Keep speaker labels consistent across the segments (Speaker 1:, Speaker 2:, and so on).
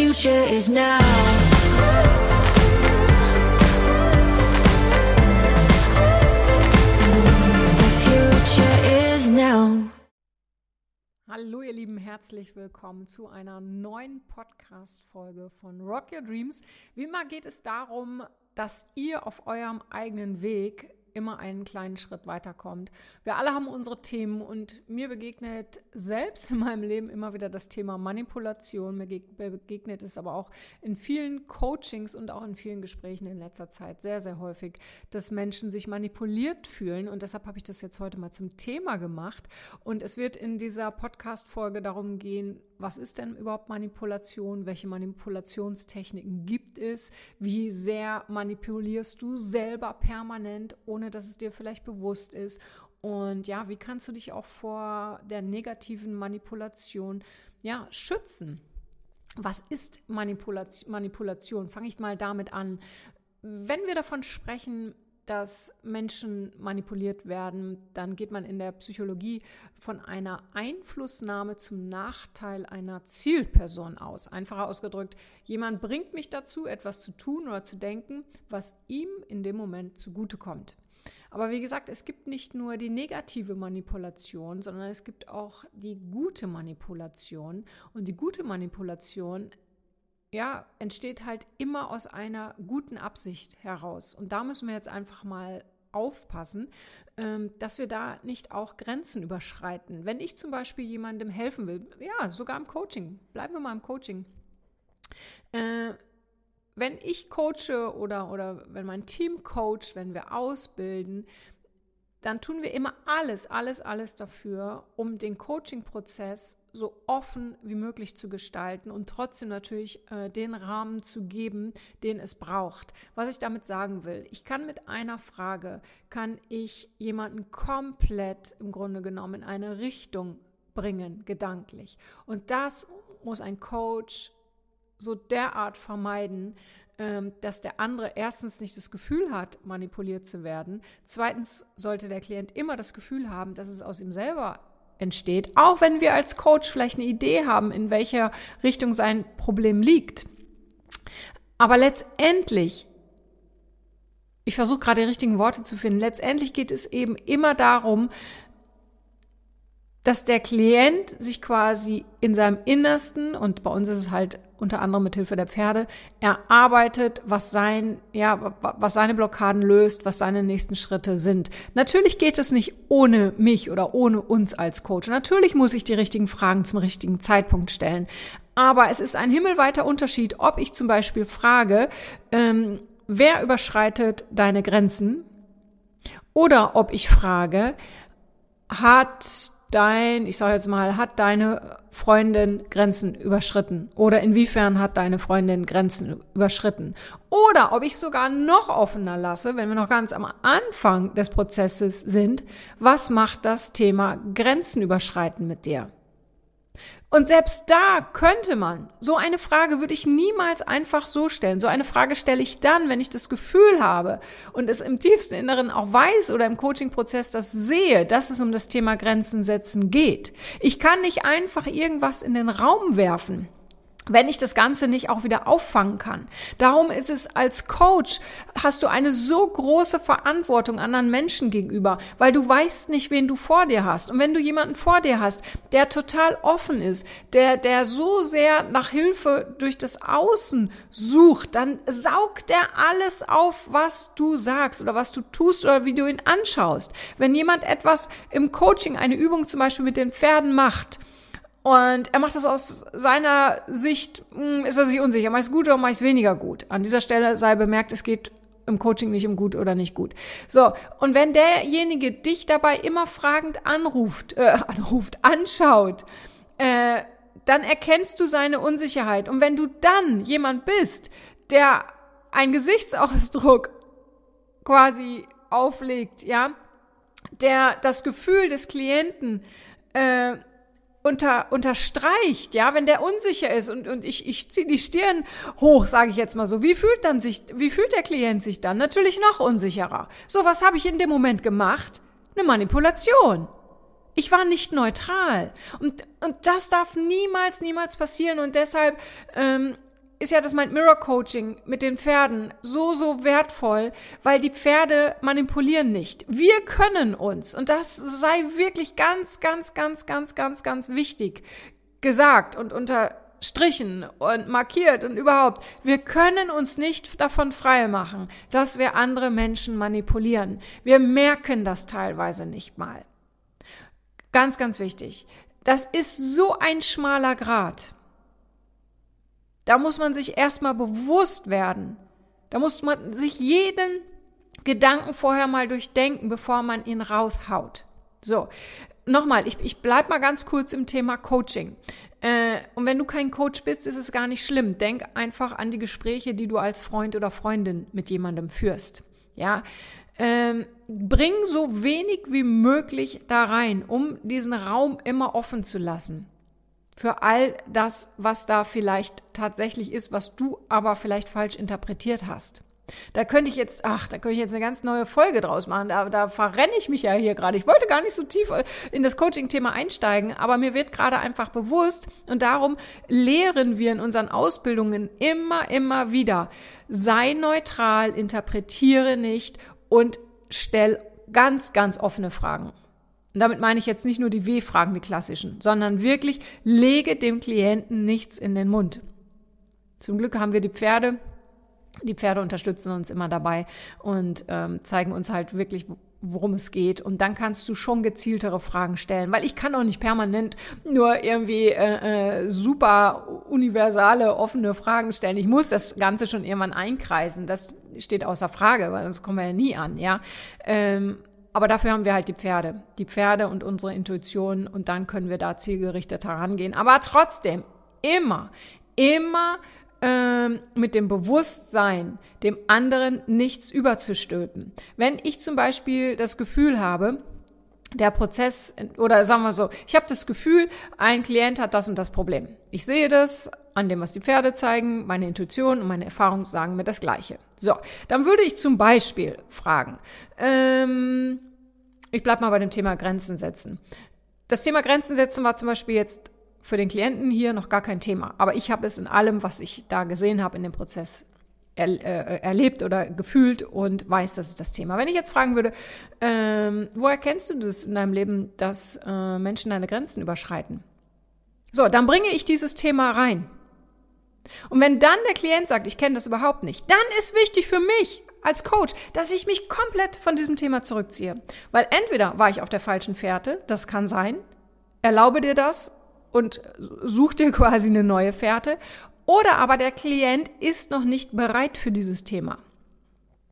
Speaker 1: future is now.
Speaker 2: Hallo ihr Lieben, herzlich willkommen zu einer neuen Podcast-Folge von Rock Your Dreams. Wie immer geht es darum, dass ihr auf eurem eigenen Weg immer einen kleinen Schritt weiterkommt. Wir alle haben unsere Themen und mir begegnet selbst in meinem Leben immer wieder das Thema Manipulation. Mir begegnet es aber auch in vielen Coachings und auch in vielen Gesprächen in letzter Zeit sehr, sehr häufig, dass Menschen sich manipuliert fühlen und deshalb habe ich das jetzt heute mal zum Thema gemacht und es wird in dieser Podcast-Folge darum gehen, was ist denn überhaupt Manipulation? Welche Manipulationstechniken gibt es? Wie sehr manipulierst du selber permanent, ohne dass es dir vielleicht bewusst ist? Und ja, wie kannst du dich auch vor der negativen Manipulation ja, schützen? Was ist Manipulation? Manipulation? Fange ich mal damit an. Wenn wir davon sprechen, dass Menschen manipuliert werden, dann geht man in der Psychologie von einer Einflussnahme zum Nachteil einer Zielperson aus. Einfacher ausgedrückt, jemand bringt mich dazu, etwas zu tun oder zu denken, was ihm in dem Moment zugutekommt. Aber wie gesagt, es gibt nicht nur die negative Manipulation, sondern es gibt auch die gute Manipulation. Und die gute Manipulation ja, entsteht halt immer aus einer guten Absicht heraus. Und da müssen wir jetzt einfach mal aufpassen, ähm, dass wir da nicht auch Grenzen überschreiten. Wenn ich zum Beispiel jemandem helfen will, ja, sogar im Coaching, bleiben wir mal im Coaching. Wenn ich coache oder, oder wenn mein Team coacht, wenn wir ausbilden, dann tun wir immer alles, alles, alles dafür, um den Coaching-Prozess so offen wie möglich zu gestalten und trotzdem natürlich äh, den Rahmen zu geben, den es braucht. Was ich damit sagen will, ich kann mit einer Frage, kann ich jemanden komplett im Grunde genommen in eine Richtung bringen, gedanklich. Und das muss ein Coach so derart vermeiden, ähm, dass der andere erstens nicht das Gefühl hat, manipuliert zu werden. Zweitens sollte der Klient immer das Gefühl haben, dass es aus ihm selber entsteht, auch wenn wir als Coach vielleicht eine Idee haben, in welcher Richtung sein Problem liegt. Aber letztendlich, ich versuche gerade die richtigen Worte zu finden, letztendlich geht es eben immer darum, dass der Klient sich quasi in seinem Innersten, und bei uns ist es halt unter anderem mit Hilfe der Pferde, erarbeitet, was sein, ja, was seine Blockaden löst, was seine nächsten Schritte sind. Natürlich geht es nicht ohne mich oder ohne uns als Coach. Natürlich muss ich die richtigen Fragen zum richtigen Zeitpunkt stellen. Aber es ist ein himmelweiter Unterschied, ob ich zum Beispiel frage, ähm, wer überschreitet deine Grenzen? Oder ob ich frage, hat dein, ich sage jetzt mal, hat deine Freundin Grenzen überschritten? Oder inwiefern hat deine Freundin Grenzen überschritten? Oder ob ich sogar noch offener lasse, wenn wir noch ganz am Anfang des Prozesses sind, was macht das Thema Grenzen überschreiten mit dir? Und selbst da könnte man, so eine Frage würde ich niemals einfach so stellen. So eine Frage stelle ich dann, wenn ich das Gefühl habe und es im tiefsten Inneren auch weiß oder im Coaching-Prozess das sehe, dass es um das Thema Grenzen setzen geht. Ich kann nicht einfach irgendwas in den Raum werfen wenn ich das Ganze nicht auch wieder auffangen kann. Darum ist es als Coach, hast du eine so große Verantwortung anderen Menschen gegenüber, weil du weißt nicht, wen du vor dir hast. Und wenn du jemanden vor dir hast, der total offen ist, der, der so sehr nach Hilfe durch das Außen sucht, dann saugt er alles auf, was du sagst oder was du tust oder wie du ihn anschaust. Wenn jemand etwas im Coaching, eine Übung zum Beispiel mit den Pferden macht, und er macht das aus seiner Sicht, hm, ist er sich unsicher, es gut oder es weniger gut. An dieser Stelle sei bemerkt, es geht im Coaching nicht um gut oder nicht gut. So, und wenn derjenige dich dabei immer fragend anruft, äh, anruft, anschaut, äh, dann erkennst du seine Unsicherheit. Und wenn du dann jemand bist, der einen Gesichtsausdruck quasi auflegt, ja, der das Gefühl des Klienten äh, unter, unterstreicht, ja, wenn der unsicher ist und, und ich, ich ziehe die Stirn hoch, sage ich jetzt mal so, wie fühlt dann sich, wie fühlt der Klient sich dann? Natürlich noch unsicherer. So, was habe ich in dem Moment gemacht? Eine Manipulation. Ich war nicht neutral. Und, und das darf niemals, niemals passieren. Und deshalb ähm, ist ja das Mind Mirror Coaching mit den Pferden so, so wertvoll, weil die Pferde manipulieren nicht. Wir können uns, und das sei wirklich ganz, ganz, ganz, ganz, ganz, ganz wichtig gesagt und unterstrichen und markiert und überhaupt, wir können uns nicht davon frei machen, dass wir andere Menschen manipulieren. Wir merken das teilweise nicht mal. Ganz, ganz wichtig. Das ist so ein schmaler Grad. Da muss man sich erstmal bewusst werden. Da muss man sich jeden Gedanken vorher mal durchdenken, bevor man ihn raushaut. So, nochmal, ich, ich bleibe mal ganz kurz im Thema Coaching. Äh, und wenn du kein Coach bist, ist es gar nicht schlimm. Denk einfach an die Gespräche, die du als Freund oder Freundin mit jemandem führst. Ja, ähm, bring so wenig wie möglich da rein, um diesen Raum immer offen zu lassen für all das, was da vielleicht tatsächlich ist, was du aber vielleicht falsch interpretiert hast. Da könnte ich jetzt, ach, da könnte ich jetzt eine ganz neue Folge draus machen. Da, da verrenne ich mich ja hier gerade. Ich wollte gar nicht so tief in das Coaching-Thema einsteigen, aber mir wird gerade einfach bewusst und darum lehren wir in unseren Ausbildungen immer, immer wieder. Sei neutral, interpretiere nicht und stell ganz, ganz offene Fragen. Und damit meine ich jetzt nicht nur die W-Fragen, die klassischen, sondern wirklich lege dem Klienten nichts in den Mund. Zum Glück haben wir die Pferde. Die Pferde unterstützen uns immer dabei und ähm, zeigen uns halt wirklich, worum es geht. Und dann kannst du schon gezieltere Fragen stellen, weil ich kann auch nicht permanent nur irgendwie äh, äh, super universale, offene Fragen stellen. Ich muss das Ganze schon irgendwann einkreisen. Das steht außer Frage, weil sonst kommen wir ja nie an, ja. Ähm, aber dafür haben wir halt die Pferde, die Pferde und unsere Intuition und dann können wir da zielgerichtet herangehen. Aber trotzdem immer, immer ähm, mit dem Bewusstsein, dem anderen nichts überzustülpen. Wenn ich zum Beispiel das Gefühl habe, der Prozess oder sagen wir so, ich habe das Gefühl, ein Klient hat das und das Problem. Ich sehe das an dem, was die Pferde zeigen, meine Intuition und meine Erfahrung sagen mir das Gleiche. So, dann würde ich zum Beispiel fragen, ähm, ich bleibe mal bei dem Thema Grenzen setzen. Das Thema Grenzen setzen war zum Beispiel jetzt für den Klienten hier noch gar kein Thema, aber ich habe es in allem, was ich da gesehen habe in dem Prozess, er, äh, erlebt oder gefühlt und weiß, das ist das Thema. Wenn ich jetzt fragen würde, ähm, woher kennst du das in deinem Leben, dass äh, Menschen deine Grenzen überschreiten? So, dann bringe ich dieses Thema rein. Und wenn dann der Klient sagt, ich kenne das überhaupt nicht, dann ist wichtig für mich als Coach, dass ich mich komplett von diesem Thema zurückziehe. Weil entweder war ich auf der falschen Fährte, das kann sein, erlaube dir das und such dir quasi eine neue Fährte, oder aber der Klient ist noch nicht bereit für dieses Thema.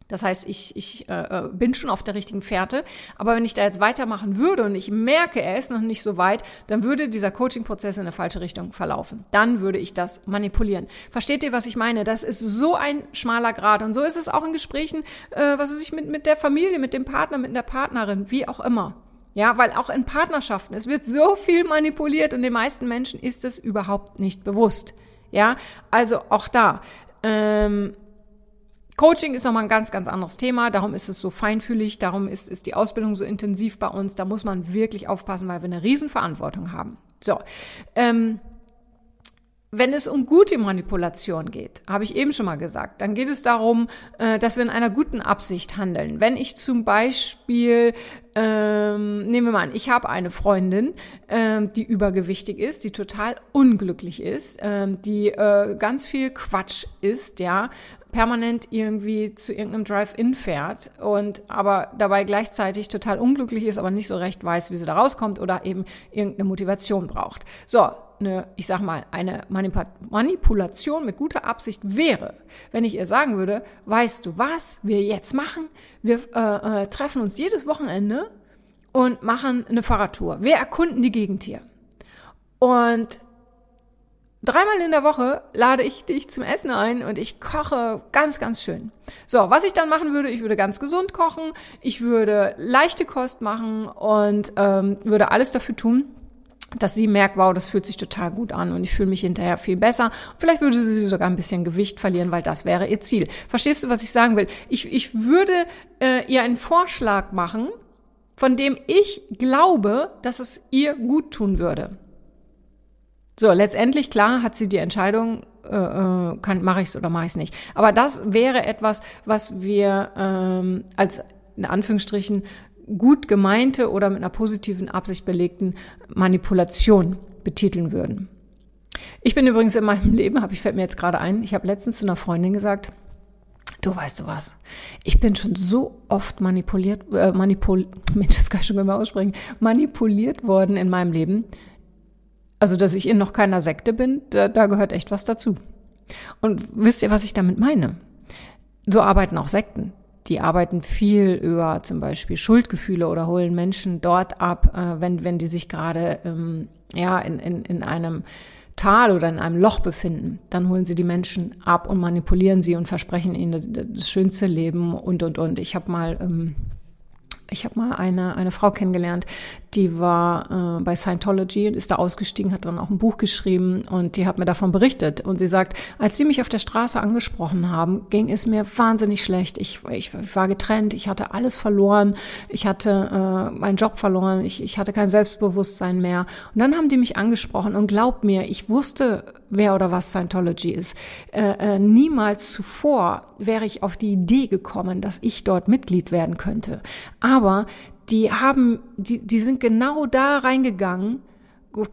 Speaker 2: Das heißt, ich, ich äh, äh, bin schon auf der richtigen Fährte, aber wenn ich da jetzt weitermachen würde und ich merke, er ist noch nicht so weit, dann würde dieser Coaching-Prozess in eine falsche Richtung verlaufen. Dann würde ich das manipulieren. Versteht ihr, was ich meine? Das ist so ein schmaler Grad und so ist es auch in Gesprächen, äh, was weiß ich, mit, mit der Familie, mit dem Partner, mit der Partnerin, wie auch immer. Ja, weil auch in Partnerschaften, es wird so viel manipuliert und den meisten Menschen ist es überhaupt nicht bewusst. Ja, also auch da. Ähm, Coaching ist nochmal ein ganz, ganz anderes Thema. Darum ist es so feinfühlig. Darum ist, ist die Ausbildung so intensiv bei uns. Da muss man wirklich aufpassen, weil wir eine Riesenverantwortung haben. So. Ähm, wenn es um gute Manipulation geht, habe ich eben schon mal gesagt, dann geht es darum, äh, dass wir in einer guten Absicht handeln. Wenn ich zum Beispiel, ähm, nehmen wir mal an, ich habe eine Freundin, ähm, die übergewichtig ist, die total unglücklich ist, ähm, die äh, ganz viel Quatsch ist, ja, permanent irgendwie zu irgendeinem Drive-In fährt und aber dabei gleichzeitig total unglücklich ist, aber nicht so recht weiß, wie sie da rauskommt oder eben irgendeine Motivation braucht. So, eine, ich sag mal, eine Manipulation mit guter Absicht wäre, wenn ich ihr sagen würde, weißt du was wir jetzt machen? Wir äh, äh, treffen uns jedes Wochenende und machen eine Fahrradtour. Wir erkunden die Gegend hier. Und Dreimal in der Woche lade ich dich zum Essen ein und ich koche ganz, ganz schön. So, was ich dann machen würde, ich würde ganz gesund kochen, ich würde leichte Kost machen und ähm, würde alles dafür tun, dass sie merkt, wow, das fühlt sich total gut an und ich fühle mich hinterher viel besser. Vielleicht würde sie sogar ein bisschen Gewicht verlieren, weil das wäre ihr Ziel. Verstehst du, was ich sagen will? Ich, ich würde äh, ihr einen Vorschlag machen, von dem ich glaube, dass es ihr gut tun würde. So, letztendlich, klar, hat sie die Entscheidung äh, äh mache ich es oder mache ich es nicht. Aber das wäre etwas, was wir ähm, als in Anführungsstrichen gut gemeinte oder mit einer positiven Absicht belegten Manipulation betiteln würden. Ich bin übrigens in meinem Leben, habe ich fällt mir jetzt gerade ein, ich habe letztens zu einer Freundin gesagt, du weißt du was, ich bin schon so oft manipuliert, äh, manipul, Mensch, das kann ich schon immer aussprechen, manipuliert worden in meinem Leben. Also, dass ich in noch keiner Sekte bin, da, da gehört echt was dazu. Und wisst ihr, was ich damit meine? So arbeiten auch Sekten die arbeiten viel über zum Beispiel Schuldgefühle oder holen Menschen dort ab, äh, wenn, wenn die sich gerade ähm, ja, in, in, in einem Tal oder in einem Loch befinden, dann holen sie die Menschen ab und manipulieren sie und versprechen ihnen das schönste Leben und und und. Ich habe mal ähm, ich habe mal eine, eine Frau kennengelernt, die war äh, bei Scientology und ist da ausgestiegen, hat dann auch ein Buch geschrieben und die hat mir davon berichtet. Und sie sagt, als sie mich auf der Straße angesprochen haben, ging es mir wahnsinnig schlecht. Ich, ich, ich war getrennt, ich hatte alles verloren, ich hatte äh, meinen Job verloren, ich, ich hatte kein Selbstbewusstsein mehr. Und dann haben die mich angesprochen und glaubt mir, ich wusste wer oder was Scientology ist. Äh, äh, niemals zuvor wäre ich auf die Idee gekommen, dass ich dort Mitglied werden könnte. Aber die haben, die, die sind genau da reingegangen,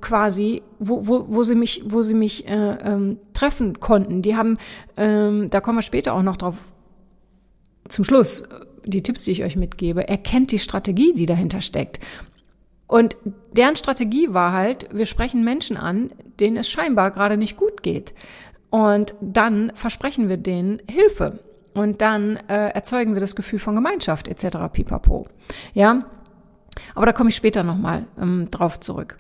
Speaker 2: quasi, wo, wo, wo sie mich, wo sie mich äh, ähm, treffen konnten. Die haben, ähm, da kommen wir später auch noch drauf. Zum Schluss die Tipps, die ich euch mitgebe, erkennt die Strategie, die dahinter steckt. Und deren Strategie war halt, wir sprechen Menschen an, denen es scheinbar gerade nicht gut geht. Und dann versprechen wir denen Hilfe. Und dann äh, erzeugen wir das Gefühl von Gemeinschaft etc. pipapo. Ja, aber da komme ich später nochmal ähm, drauf zurück.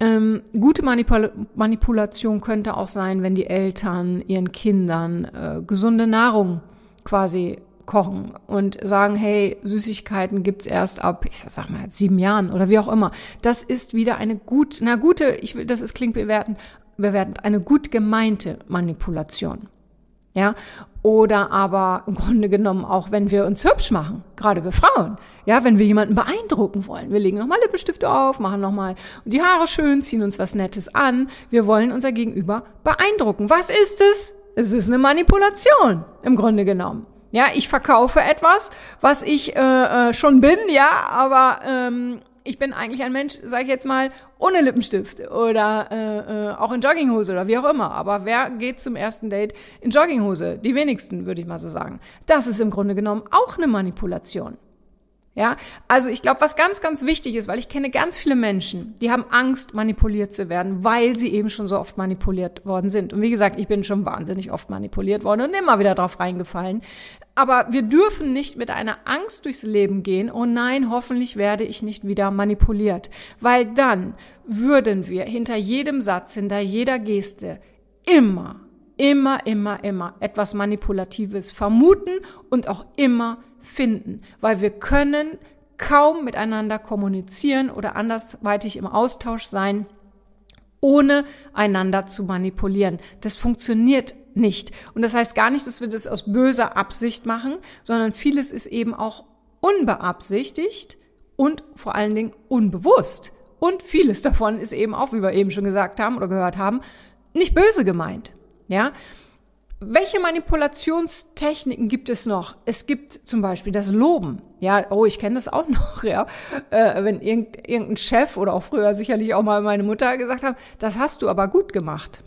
Speaker 2: Ähm, gute Manipul Manipulation könnte auch sein, wenn die Eltern ihren Kindern äh, gesunde Nahrung quasi kochen und sagen, hey, Süßigkeiten gibt's erst ab, ich sag mal, sieben Jahren oder wie auch immer. Das ist wieder eine gut, na gute, ich will, das ist klingt bewerten, bewertend, eine gut gemeinte Manipulation. Ja, oder aber im Grunde genommen auch, wenn wir uns hübsch machen, gerade wir Frauen. Ja, wenn wir jemanden beeindrucken wollen. Wir legen nochmal Lippenstifte auf, machen nochmal die Haare schön, ziehen uns was Nettes an. Wir wollen unser Gegenüber beeindrucken. Was ist es? Es ist eine Manipulation, im Grunde genommen. Ja, ich verkaufe etwas, was ich äh, äh, schon bin, ja, aber ähm, ich bin eigentlich ein Mensch, sage ich jetzt mal, ohne Lippenstift oder äh, äh, auch in Jogginghose oder wie auch immer. Aber wer geht zum ersten Date in Jogginghose? Die wenigsten, würde ich mal so sagen. Das ist im Grunde genommen auch eine Manipulation. Ja, also ich glaube, was ganz, ganz wichtig ist, weil ich kenne ganz viele Menschen, die haben Angst, manipuliert zu werden, weil sie eben schon so oft manipuliert worden sind. Und wie gesagt, ich bin schon wahnsinnig oft manipuliert worden und immer wieder drauf reingefallen. Aber wir dürfen nicht mit einer Angst durchs Leben gehen, oh nein, hoffentlich werde ich nicht wieder manipuliert. Weil dann würden wir hinter jedem Satz, hinter jeder Geste immer, immer, immer, immer etwas Manipulatives vermuten und auch immer finden, weil wir können kaum miteinander kommunizieren oder andersweitig im Austausch sein, ohne einander zu manipulieren. Das funktioniert nicht. Und das heißt gar nicht, dass wir das aus böser Absicht machen, sondern vieles ist eben auch unbeabsichtigt und vor allen Dingen unbewusst. Und vieles davon ist eben auch, wie wir eben schon gesagt haben oder gehört haben, nicht böse gemeint. Ja, welche Manipulationstechniken gibt es noch? Es gibt zum Beispiel das Loben. Ja, oh, ich kenne das auch noch, ja. Äh, wenn irgend, irgendein Chef oder auch früher sicherlich auch mal meine Mutter gesagt haben, das hast du aber gut gemacht.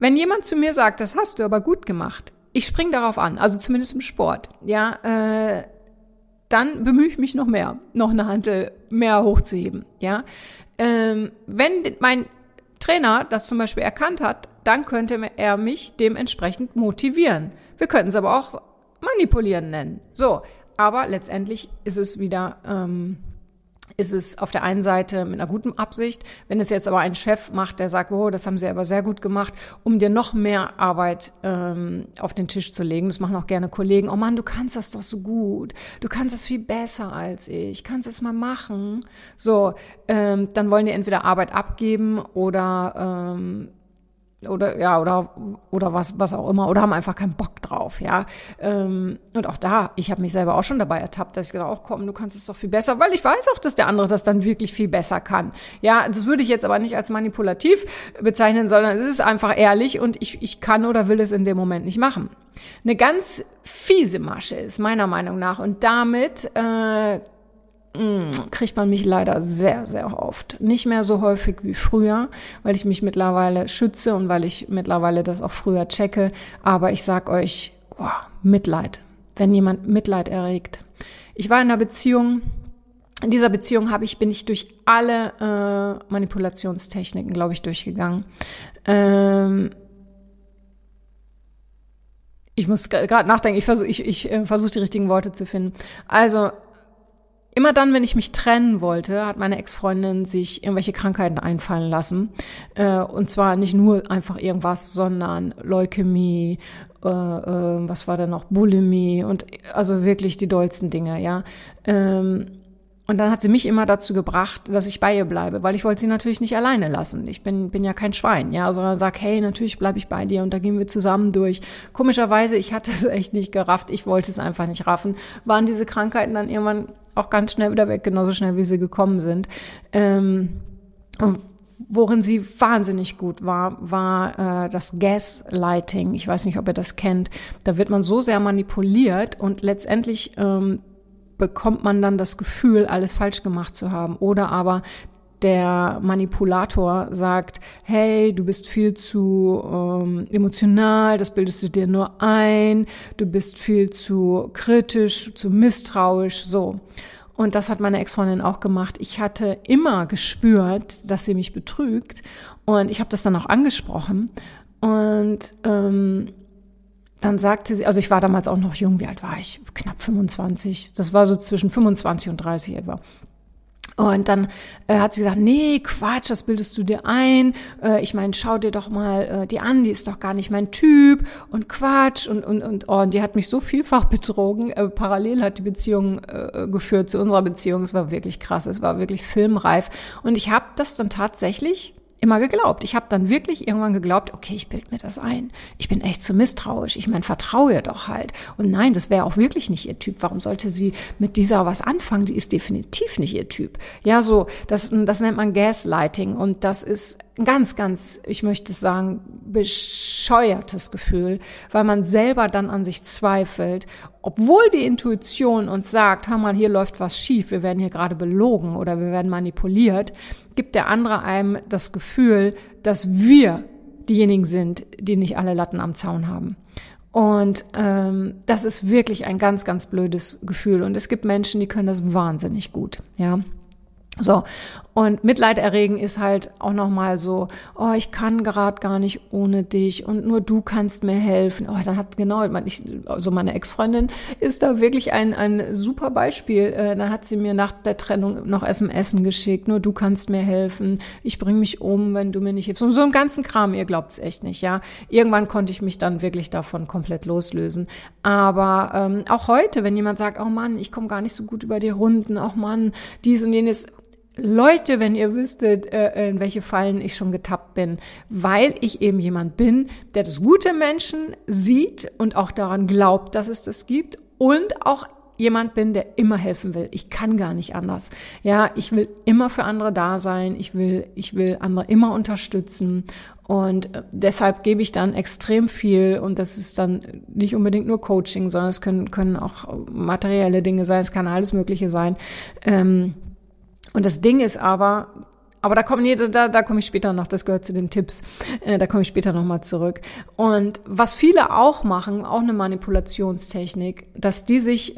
Speaker 2: Wenn jemand zu mir sagt, das hast du aber gut gemacht, ich spring darauf an, also zumindest im Sport, ja, äh, dann bemühe ich mich noch mehr, noch eine Handel mehr hochzuheben, ja. Ähm, wenn mein Trainer das zum Beispiel erkannt hat, dann könnte er mich dementsprechend motivieren. Wir könnten es aber auch manipulieren nennen. So, aber letztendlich ist es wieder, ähm, ist es auf der einen Seite mit einer guten Absicht. Wenn es jetzt aber ein Chef macht, der sagt, oh, das haben sie aber sehr gut gemacht, um dir noch mehr Arbeit ähm, auf den Tisch zu legen. Das machen auch gerne Kollegen. Oh Mann, du kannst das doch so gut. Du kannst das viel besser als ich. Kannst du es mal machen? So, ähm, dann wollen die entweder Arbeit abgeben oder ähm, oder ja oder oder was was auch immer oder haben einfach keinen Bock drauf ja. Ähm, und auch da ich habe mich selber auch schon dabei ertappt dass ich gesagt auch komm du kannst es doch viel besser weil ich weiß auch dass der andere das dann wirklich viel besser kann. Ja das würde ich jetzt aber nicht als manipulativ bezeichnen sondern es ist einfach ehrlich und ich ich kann oder will es in dem Moment nicht machen. Eine ganz fiese Masche ist meiner Meinung nach und damit äh, kriegt man mich leider sehr, sehr oft. Nicht mehr so häufig wie früher, weil ich mich mittlerweile schütze und weil ich mittlerweile das auch früher checke. Aber ich sag euch, oh, Mitleid. Wenn jemand Mitleid erregt. Ich war in einer Beziehung, in dieser Beziehung habe ich, bin ich durch alle äh, Manipulationstechniken, glaube ich, durchgegangen. Ähm, ich muss gerade nachdenken, ich versuche ich, ich, äh, versuch die richtigen Worte zu finden. Also Immer dann, wenn ich mich trennen wollte, hat meine Ex-Freundin sich irgendwelche Krankheiten einfallen lassen. Äh, und zwar nicht nur einfach irgendwas, sondern Leukämie, äh, äh, was war da noch, Bulimie und also wirklich die dollsten Dinge, ja. Ähm, und dann hat sie mich immer dazu gebracht, dass ich bei ihr bleibe, weil ich wollte sie natürlich nicht alleine lassen. Ich bin, bin ja kein Schwein, ja, sondern sag, hey, natürlich bleibe ich bei dir und da gehen wir zusammen durch. Komischerweise, ich hatte es echt nicht gerafft, ich wollte es einfach nicht raffen, waren diese Krankheiten dann irgendwann auch ganz schnell wieder weg, genauso schnell wie sie gekommen sind. Ähm, worin sie wahnsinnig gut war, war äh, das Gaslighting. Ich weiß nicht, ob ihr das kennt. Da wird man so sehr manipuliert und letztendlich ähm, bekommt man dann das Gefühl, alles falsch gemacht zu haben. Oder aber der Manipulator sagt, hey, du bist viel zu ähm, emotional, das bildest du dir nur ein, du bist viel zu kritisch, zu misstrauisch, so. Und das hat meine Ex-Freundin auch gemacht. Ich hatte immer gespürt, dass sie mich betrügt und ich habe das dann auch angesprochen und ähm, dann sagte sie, also ich war damals auch noch jung, wie alt war ich? Knapp 25. Das war so zwischen 25 und 30 etwa. Und dann äh, hat sie gesagt, nee, Quatsch, das bildest du dir ein. Äh, ich meine, schau dir doch mal äh, die an, die ist doch gar nicht mein Typ und Quatsch und und und, oh, und die hat mich so vielfach betrogen. Äh, parallel hat die Beziehung äh, geführt zu unserer Beziehung. Es war wirklich krass, es war wirklich filmreif. Und ich habe das dann tatsächlich immer geglaubt. Ich habe dann wirklich irgendwann geglaubt, okay, ich bild mir das ein. Ich bin echt zu misstrauisch. Ich meine, vertraue doch halt. Und nein, das wäre auch wirklich nicht ihr Typ. Warum sollte sie mit dieser was anfangen? Die ist definitiv nicht ihr Typ. Ja, so, das, das nennt man Gaslighting. Und das ist ein ganz, ganz, ich möchte sagen, bescheuertes Gefühl, weil man selber dann an sich zweifelt, obwohl die Intuition uns sagt, hör mal, hier läuft was schief, wir werden hier gerade belogen oder wir werden manipuliert, gibt der andere einem das Gefühl, dass wir diejenigen sind, die nicht alle Latten am Zaun haben. Und ähm, das ist wirklich ein ganz, ganz blödes Gefühl. Und es gibt Menschen, die können das wahnsinnig gut. Ja, so, und Mitleid erregen ist halt auch nochmal so, oh, ich kann gerade gar nicht ohne dich und nur du kannst mir helfen. Oh, dann hat genau, ich, also meine Ex-Freundin ist da wirklich ein, ein super Beispiel. Äh, dann hat sie mir nach der Trennung noch SMS geschickt, nur du kannst mir helfen. Ich bring mich um, wenn du mir nicht hilfst. Und so einen ganzen Kram, ihr glaubt's echt nicht, ja. Irgendwann konnte ich mich dann wirklich davon komplett loslösen. Aber ähm, auch heute, wenn jemand sagt, oh Mann, ich komme gar nicht so gut über die Runden, oh Mann, dies und jenes, Leute, wenn ihr wüsstet, äh, in welche Fallen ich schon getappt bin, weil ich eben jemand bin, der das gute Menschen sieht und auch daran glaubt, dass es das gibt und auch jemand bin, der immer helfen will. Ich kann gar nicht anders. Ja, ich will immer für andere da sein. Ich will, ich will andere immer unterstützen. Und äh, deshalb gebe ich dann extrem viel. Und das ist dann nicht unbedingt nur Coaching, sondern es können, können auch materielle Dinge sein. Es kann alles Mögliche sein. Ähm, und das Ding ist aber, aber da komme da, da komme ich später noch, das gehört zu den Tipps, äh, da komme ich später nochmal zurück. Und was viele auch machen, auch eine Manipulationstechnik, dass die sich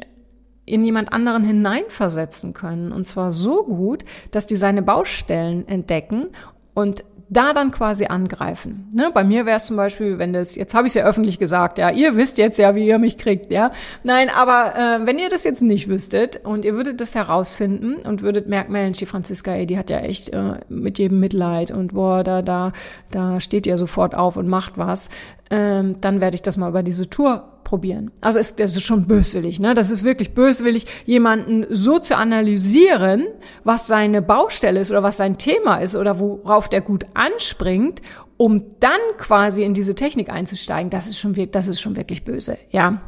Speaker 2: in jemand anderen hineinversetzen können. Und zwar so gut, dass die seine Baustellen entdecken und da dann quasi angreifen. Ne? Bei mir wäre es zum Beispiel, wenn das, jetzt habe ich es ja öffentlich gesagt, ja, ihr wisst jetzt ja, wie ihr mich kriegt, ja. Nein, aber äh, wenn ihr das jetzt nicht wüsstet und ihr würdet das herausfinden und würdet merken, Mensch, die Franziska, ey, die hat ja echt äh, mit jedem Mitleid und boah, da, da, da steht ihr sofort auf und macht was, ähm, dann werde ich das mal über diese Tour probieren. Also ist, das ist schon böswillig, ne? Das ist wirklich böswillig, jemanden so zu analysieren, was seine Baustelle ist oder was sein Thema ist oder worauf der gut anspringt, um dann quasi in diese Technik einzusteigen, das ist schon, das ist schon wirklich böse, ja.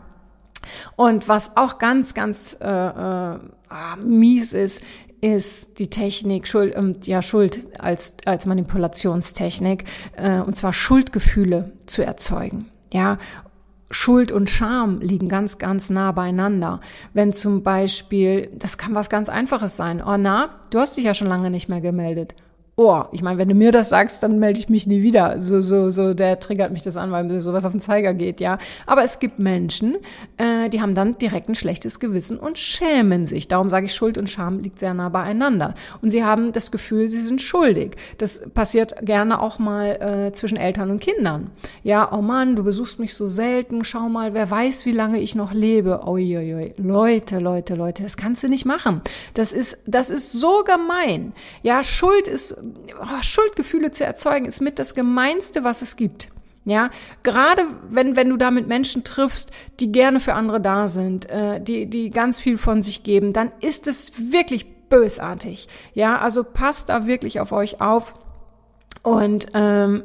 Speaker 2: Und was auch ganz, ganz äh, äh, mies ist, ist die Technik, Schuld, ähm, ja, Schuld als, als Manipulationstechnik, äh, und zwar Schuldgefühle zu erzeugen. Ja, Schuld und Scham liegen ganz, ganz nah beieinander. Wenn zum Beispiel, das kann was ganz Einfaches sein. Oh, na, du hast dich ja schon lange nicht mehr gemeldet oh, ich meine, wenn du mir das sagst, dann melde ich mich nie wieder. So, so, so, der triggert mich das an, weil mir sowas auf den Zeiger geht, ja. Aber es gibt Menschen, äh, die haben dann direkt ein schlechtes Gewissen und schämen sich. Darum sage ich, Schuld und Scham liegt sehr nah beieinander. Und sie haben das Gefühl, sie sind schuldig. Das passiert gerne auch mal äh, zwischen Eltern und Kindern. Ja, oh Mann, du besuchst mich so selten, schau mal, wer weiß, wie lange ich noch lebe. Uiuiui. Leute, Leute, Leute, das kannst du nicht machen. Das ist, das ist so gemein. Ja, Schuld ist oh, Schuldgefühle zu erzeugen, ist mit das Gemeinste, was es gibt. Ja, gerade wenn, wenn du da mit Menschen triffst, die gerne für andere da sind, äh, die, die ganz viel von sich geben, dann ist es wirklich bösartig. Ja, also passt da wirklich auf euch auf und ähm,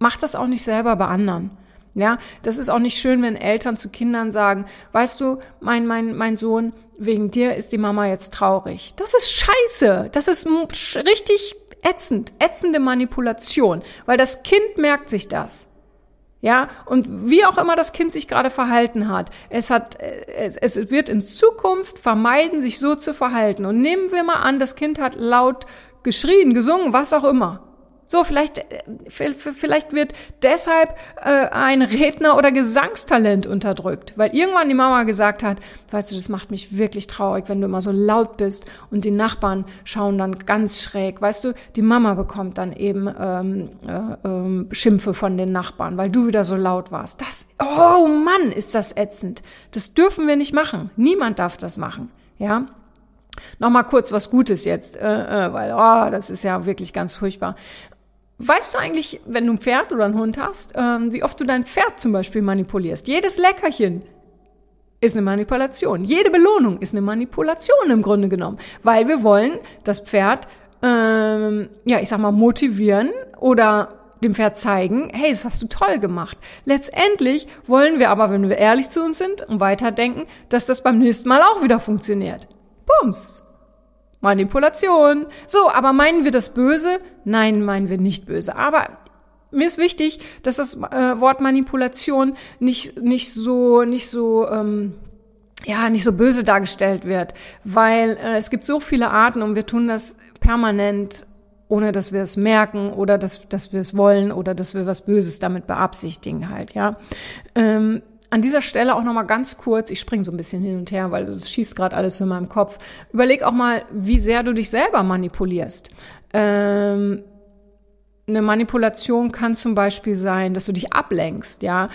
Speaker 2: macht das auch nicht selber bei anderen. Ja, das ist auch nicht schön, wenn Eltern zu Kindern sagen, weißt du, mein, mein, mein Sohn, wegen dir ist die Mama jetzt traurig. Das ist scheiße. Das ist richtig ätzend, ätzende Manipulation, weil das Kind merkt sich das. Ja, und wie auch immer das Kind sich gerade verhalten hat, es hat, es, es wird in Zukunft vermeiden, sich so zu verhalten. Und nehmen wir mal an, das Kind hat laut geschrien, gesungen, was auch immer. So, vielleicht, äh, vielleicht wird deshalb äh, ein Redner oder Gesangstalent unterdrückt, weil irgendwann die Mama gesagt hat, weißt du, das macht mich wirklich traurig, wenn du immer so laut bist und die Nachbarn schauen dann ganz schräg. Weißt du, die Mama bekommt dann eben ähm, äh, ähm, Schimpfe von den Nachbarn, weil du wieder so laut warst. Das, oh Mann, ist das ätzend. Das dürfen wir nicht machen. Niemand darf das machen. Ja, Nochmal kurz was Gutes jetzt, äh, äh, weil oh, das ist ja wirklich ganz furchtbar. Weißt du eigentlich, wenn du ein Pferd oder einen Hund hast, ähm, wie oft du dein Pferd zum Beispiel manipulierst? Jedes Leckerchen ist eine Manipulation. Jede Belohnung ist eine Manipulation im Grunde genommen, weil wir wollen das Pferd, ähm, ja, ich sag mal, motivieren oder dem Pferd zeigen, hey, das hast du toll gemacht. Letztendlich wollen wir aber, wenn wir ehrlich zu uns sind und weiterdenken, dass das beim nächsten Mal auch wieder funktioniert. Bums. Manipulation. So, aber meinen wir das böse? Nein, meinen wir nicht böse. Aber mir ist wichtig, dass das äh, Wort Manipulation nicht, nicht so, nicht so, ähm, ja, nicht so böse dargestellt wird, weil äh, es gibt so viele Arten und wir tun das permanent, ohne dass wir es merken oder dass, dass wir es wollen oder dass wir was Böses damit beabsichtigen halt, ja. Ähm, an dieser Stelle auch nochmal ganz kurz, ich springe so ein bisschen hin und her, weil das schießt gerade alles in meinem Kopf. Überleg auch mal, wie sehr du dich selber manipulierst. Ähm, eine Manipulation kann zum Beispiel sein, dass du dich ablenkst, ja.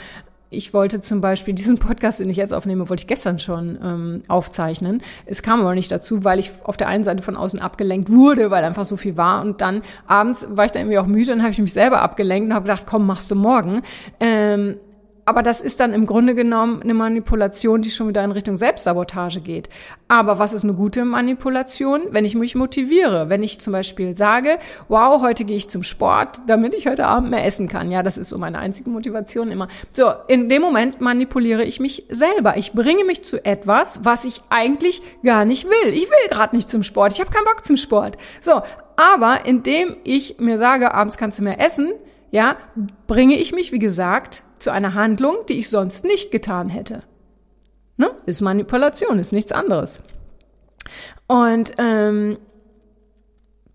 Speaker 2: Ich wollte zum Beispiel diesen Podcast, den ich jetzt aufnehme, wollte ich gestern schon ähm, aufzeichnen. Es kam aber nicht dazu, weil ich auf der einen Seite von außen abgelenkt wurde, weil einfach so viel war. Und dann abends war ich dann irgendwie auch müde und habe ich mich selber abgelenkt und habe gedacht, komm, machst du morgen. Ähm, aber das ist dann im Grunde genommen eine Manipulation, die schon wieder in Richtung Selbstsabotage geht. Aber was ist eine gute Manipulation? Wenn ich mich motiviere, wenn ich zum Beispiel sage, wow, heute gehe ich zum Sport, damit ich heute Abend mehr essen kann. Ja, das ist so meine einzige Motivation immer. So, in dem Moment manipuliere ich mich selber. Ich bringe mich zu etwas, was ich eigentlich gar nicht will. Ich will gerade nicht zum Sport. Ich habe keinen Bock zum Sport. So, aber indem ich mir sage, abends kannst du mehr essen, ja, bringe ich mich, wie gesagt, zu einer Handlung, die ich sonst nicht getan hätte. Ne? Ist Manipulation, ist nichts anderes. Und ähm,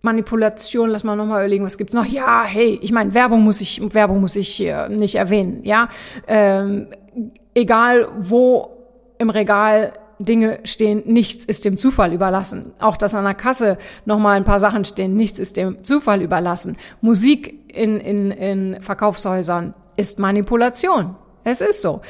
Speaker 2: Manipulation, lass mal nochmal überlegen, was gibt's noch? Ja, hey, ich meine, Werbung muss ich, Werbung muss ich hier nicht erwähnen, ja. Ähm, egal wo im Regal Dinge stehen, nichts ist dem Zufall überlassen. Auch dass an der Kasse nochmal ein paar Sachen stehen, nichts ist dem Zufall überlassen. Musik in, in, in Verkaufshäusern, ist Manipulation. Es ist so.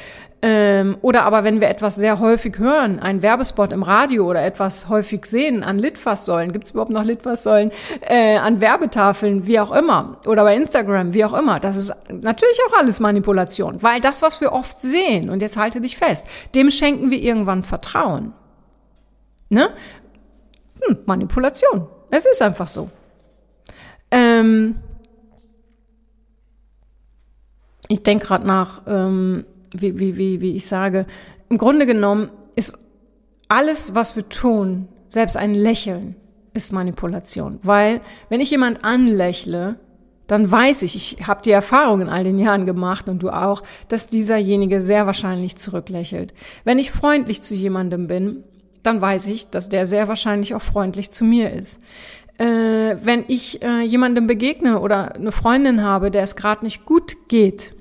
Speaker 2: Ähm, oder aber wenn wir etwas sehr häufig hören, ein Werbespot im Radio oder etwas häufig sehen an Litfaßsäulen, gibt es überhaupt noch Litfaßsäulen, äh, an Werbetafeln, wie auch immer, oder bei Instagram, wie auch immer, das ist natürlich auch alles Manipulation, weil das, was wir oft sehen, und jetzt halte dich fest, dem schenken wir irgendwann Vertrauen. Ne? Hm, Manipulation. Es ist einfach so. Ähm, ich denke gerade nach, ähm, wie, wie, wie, wie ich sage, im Grunde genommen ist alles, was wir tun, selbst ein Lächeln, ist Manipulation. Weil wenn ich jemand anlächle, dann weiß ich, ich habe die Erfahrung in all den Jahren gemacht und du auch, dass dieserjenige sehr wahrscheinlich zurücklächelt. Wenn ich freundlich zu jemandem bin, dann weiß ich, dass der sehr wahrscheinlich auch freundlich zu mir ist. Äh, wenn ich äh, jemandem begegne oder eine Freundin habe, der es gerade nicht gut geht,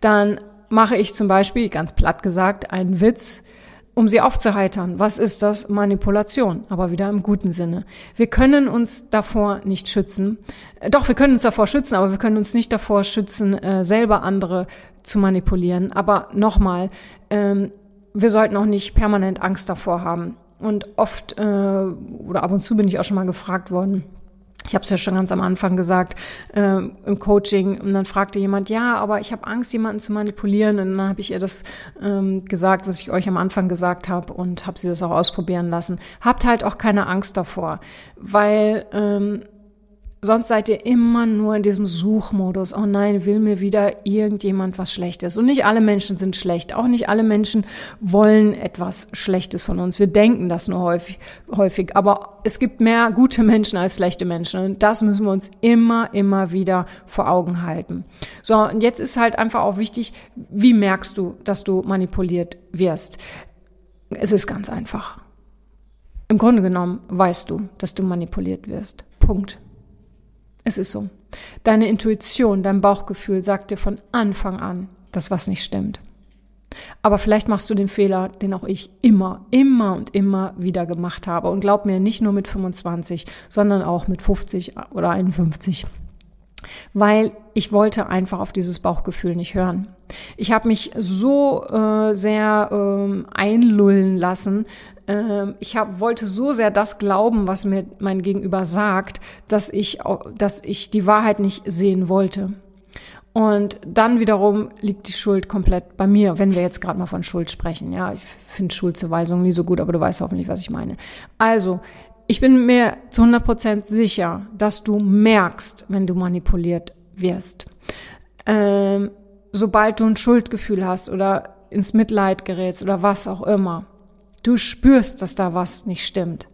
Speaker 2: dann mache ich zum Beispiel, ganz platt gesagt, einen Witz, um sie aufzuheitern. Was ist das? Manipulation, aber wieder im guten Sinne. Wir können uns davor nicht schützen. Äh, doch, wir können uns davor schützen, aber wir können uns nicht davor schützen, äh, selber andere zu manipulieren. Aber nochmal, ähm, wir sollten auch nicht permanent Angst davor haben. Und oft äh, oder ab und zu bin ich auch schon mal gefragt worden, ich habe es ja schon ganz am Anfang gesagt, äh, im Coaching. Und dann fragte jemand, ja, aber ich habe Angst, jemanden zu manipulieren. Und dann habe ich ihr das ähm, gesagt, was ich euch am Anfang gesagt habe und habe sie das auch ausprobieren lassen. Habt halt auch keine Angst davor, weil ähm, Sonst seid ihr immer nur in diesem Suchmodus. Oh nein, will mir wieder irgendjemand was Schlechtes. Und nicht alle Menschen sind schlecht. Auch nicht alle Menschen wollen etwas Schlechtes von uns. Wir denken das nur häufig, häufig. Aber es gibt mehr gute Menschen als schlechte Menschen. Und das müssen wir uns immer, immer wieder vor Augen halten. So, und jetzt ist halt einfach auch wichtig, wie merkst du, dass du manipuliert wirst? Es ist ganz einfach. Im Grunde genommen weißt du, dass du manipuliert wirst. Punkt. Es ist so. Deine Intuition, dein Bauchgefühl sagt dir von Anfang an, dass was nicht stimmt. Aber vielleicht machst du den Fehler, den auch ich immer, immer und immer wieder gemacht habe. Und glaub mir, nicht nur mit 25, sondern auch mit 50 oder 51. Weil ich wollte einfach auf dieses Bauchgefühl nicht hören. Ich habe mich so äh, sehr ähm, einlullen lassen, ähm, ich hab, wollte so sehr das glauben, was mir mein Gegenüber sagt, dass ich, dass ich die Wahrheit nicht sehen wollte. Und dann wiederum liegt die Schuld komplett bei mir, wenn wir jetzt gerade mal von Schuld sprechen. Ja, ich finde Schuldzuweisung nie so gut, aber du weißt hoffentlich, was ich meine. Also, ich bin mir zu 100 Prozent sicher, dass du merkst, wenn du manipuliert wirst. Ähm, sobald du ein Schuldgefühl hast oder ins Mitleid gerätst oder was auch immer, Du spürst, dass da was nicht stimmt.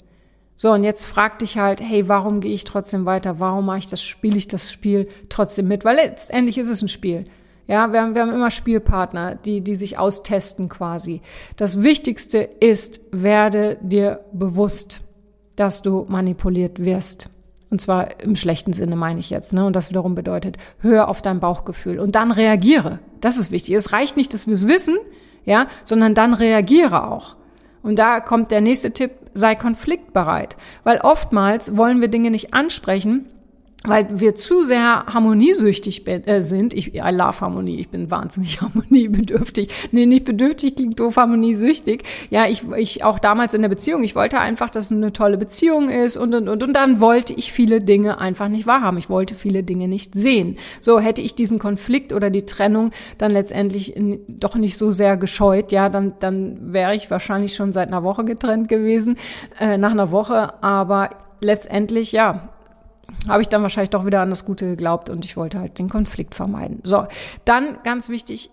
Speaker 2: So, und jetzt frag dich halt, hey, warum gehe ich trotzdem weiter? Warum mache ich das, spiele ich das Spiel trotzdem mit? Weil letztendlich ist es ein Spiel. Ja, wir haben, wir haben immer Spielpartner, die, die sich austesten quasi. Das Wichtigste ist, werde dir bewusst, dass du manipuliert wirst. Und zwar im schlechten Sinne meine ich jetzt. Ne? Und das wiederum bedeutet, hör auf dein Bauchgefühl und dann reagiere. Das ist wichtig. Es reicht nicht, dass wir es wissen, ja, sondern dann reagiere auch. Und da kommt der nächste Tipp, sei konfliktbereit. Weil oftmals wollen wir Dinge nicht ansprechen, weil wir zu sehr harmoniesüchtig äh, sind. Ich I love Harmonie, ich bin wahnsinnig harmoniebedürftig. Nee, nicht bedürftig, klingt doof, harmoniesüchtig. Ja, ich, ich auch damals in der Beziehung, ich wollte einfach, dass es eine tolle Beziehung ist und, und, und, und dann wollte ich viele Dinge einfach nicht wahrhaben. Ich wollte viele Dinge nicht sehen. So hätte ich diesen Konflikt oder die Trennung dann letztendlich in, doch nicht so sehr gescheut, ja, dann, dann wäre ich wahrscheinlich schon seit einer Woche getrennt gewesen, äh, nach einer Woche, aber letztendlich, ja, habe ich dann wahrscheinlich doch wieder an das Gute geglaubt und ich wollte halt den Konflikt vermeiden. So, dann ganz wichtig,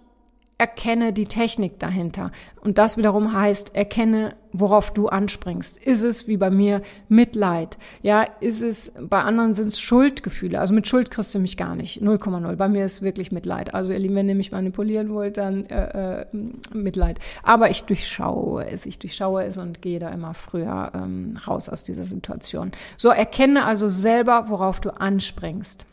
Speaker 2: erkenne die Technik dahinter. Und das wiederum heißt, erkenne, worauf du anspringst. Ist es wie bei mir Mitleid? Ja, ist es, bei anderen sind es Schuldgefühle. Also mit Schuld kriegst du mich gar nicht. 0,0. Bei mir ist wirklich Mitleid. Also ihr Lieben, wenn ihr mich manipulieren wollt, dann äh, äh, Mitleid. Aber ich durchschaue es. Ich durchschaue es und gehe da immer früher ähm, raus aus dieser Situation. So, erkenne also selber, worauf du anspringst.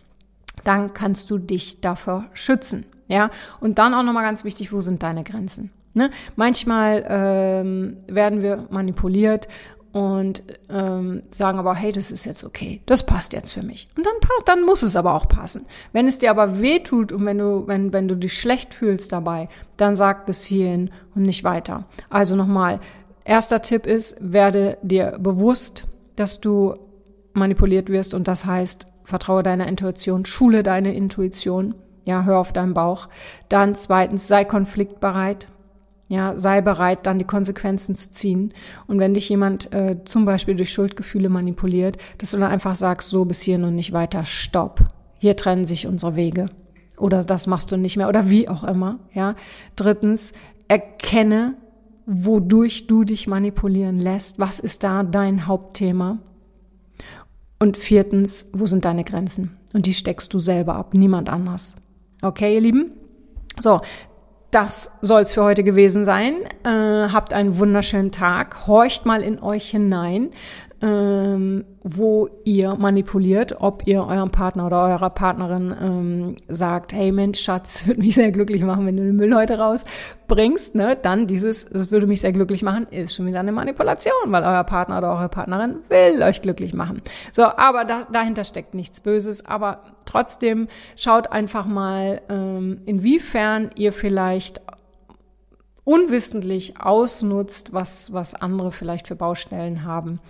Speaker 2: Dann kannst du dich dafür schützen. Ja, und dann auch nochmal ganz wichtig, wo sind deine Grenzen? Ne? Manchmal ähm, werden wir manipuliert und ähm, sagen aber, hey, das ist jetzt okay, das passt jetzt für mich. Und dann, dann muss es aber auch passen. Wenn es dir aber weh tut und wenn du, wenn, wenn du dich schlecht fühlst dabei, dann sag bis hierhin und nicht weiter. Also nochmal, erster Tipp ist, werde dir bewusst, dass du manipuliert wirst und das heißt, vertraue deiner Intuition, schule deine Intuition ja, hör auf deinen Bauch. Dann zweitens, sei konfliktbereit. Ja, sei bereit, dann die Konsequenzen zu ziehen. Und wenn dich jemand äh, zum Beispiel durch Schuldgefühle manipuliert, dass du dann einfach sagst, so bis hierhin und nicht weiter, stopp. Hier trennen sich unsere Wege. oder das machst du nicht mehr oder wie auch immer, ja. Drittens, erkenne, wodurch du dich manipulieren lässt. Was ist da dein Hauptthema? Und viertens, wo sind deine Grenzen? Und die steckst du selber ab, niemand anders. Okay, ihr Lieben? So, das soll es für heute gewesen sein. Äh, habt einen wunderschönen Tag. Horcht mal in euch hinein ähm, wo ihr manipuliert, ob ihr eurem Partner oder eurer Partnerin ähm, sagt, hey Mensch, Schatz, würde mich sehr glücklich machen, wenn du den Müll heute rausbringst, ne? Dann dieses, es würde mich sehr glücklich machen, ist schon wieder eine Manipulation, weil euer Partner oder eure Partnerin will euch glücklich machen. So, aber da, dahinter steckt nichts Böses, aber trotzdem schaut einfach mal, ähm, inwiefern ihr vielleicht unwissentlich ausnutzt, was, was andere vielleicht für Baustellen haben.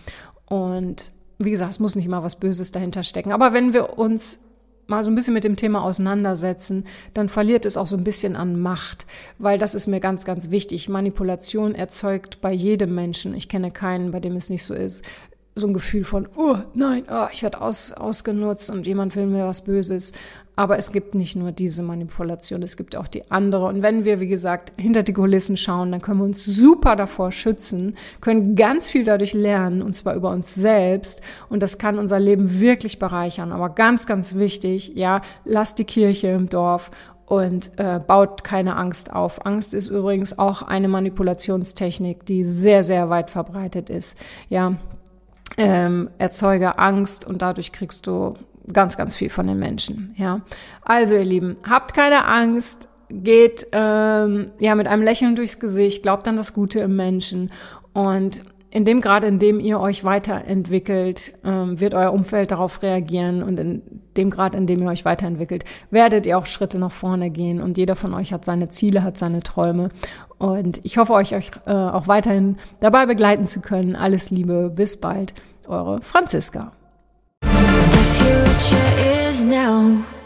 Speaker 2: Und wie gesagt, es muss nicht mal was Böses dahinter stecken. Aber wenn wir uns mal so ein bisschen mit dem Thema auseinandersetzen, dann verliert es auch so ein bisschen an Macht, weil das ist mir ganz, ganz wichtig. Manipulation erzeugt bei jedem Menschen, ich kenne keinen, bei dem es nicht so ist, so ein Gefühl von, oh nein, oh, ich werde aus, ausgenutzt und jemand will mir was Böses. Aber es gibt nicht nur diese Manipulation, es gibt auch die andere. Und wenn wir, wie gesagt, hinter die Kulissen schauen, dann können wir uns super davor schützen, können ganz viel dadurch lernen, und zwar über uns selbst. Und das kann unser Leben wirklich bereichern. Aber ganz, ganz wichtig, ja, lasst die Kirche im Dorf und äh, baut keine Angst auf. Angst ist übrigens auch eine Manipulationstechnik, die sehr, sehr weit verbreitet ist. Ja, ähm, erzeuge Angst und dadurch kriegst du ganz, ganz viel von den Menschen. Ja, also ihr Lieben, habt keine Angst, geht ähm, ja mit einem Lächeln durchs Gesicht, glaubt an das Gute im Menschen und in dem Grad, in dem ihr euch weiterentwickelt, ähm, wird euer Umfeld darauf reagieren und in dem Grad, in dem ihr euch weiterentwickelt, werdet ihr auch Schritte nach vorne gehen und jeder von euch hat seine Ziele, hat seine Träume und ich hoffe, euch, euch äh, auch weiterhin dabei begleiten zu können. Alles Liebe, bis bald, eure Franziska.
Speaker 1: Future is now.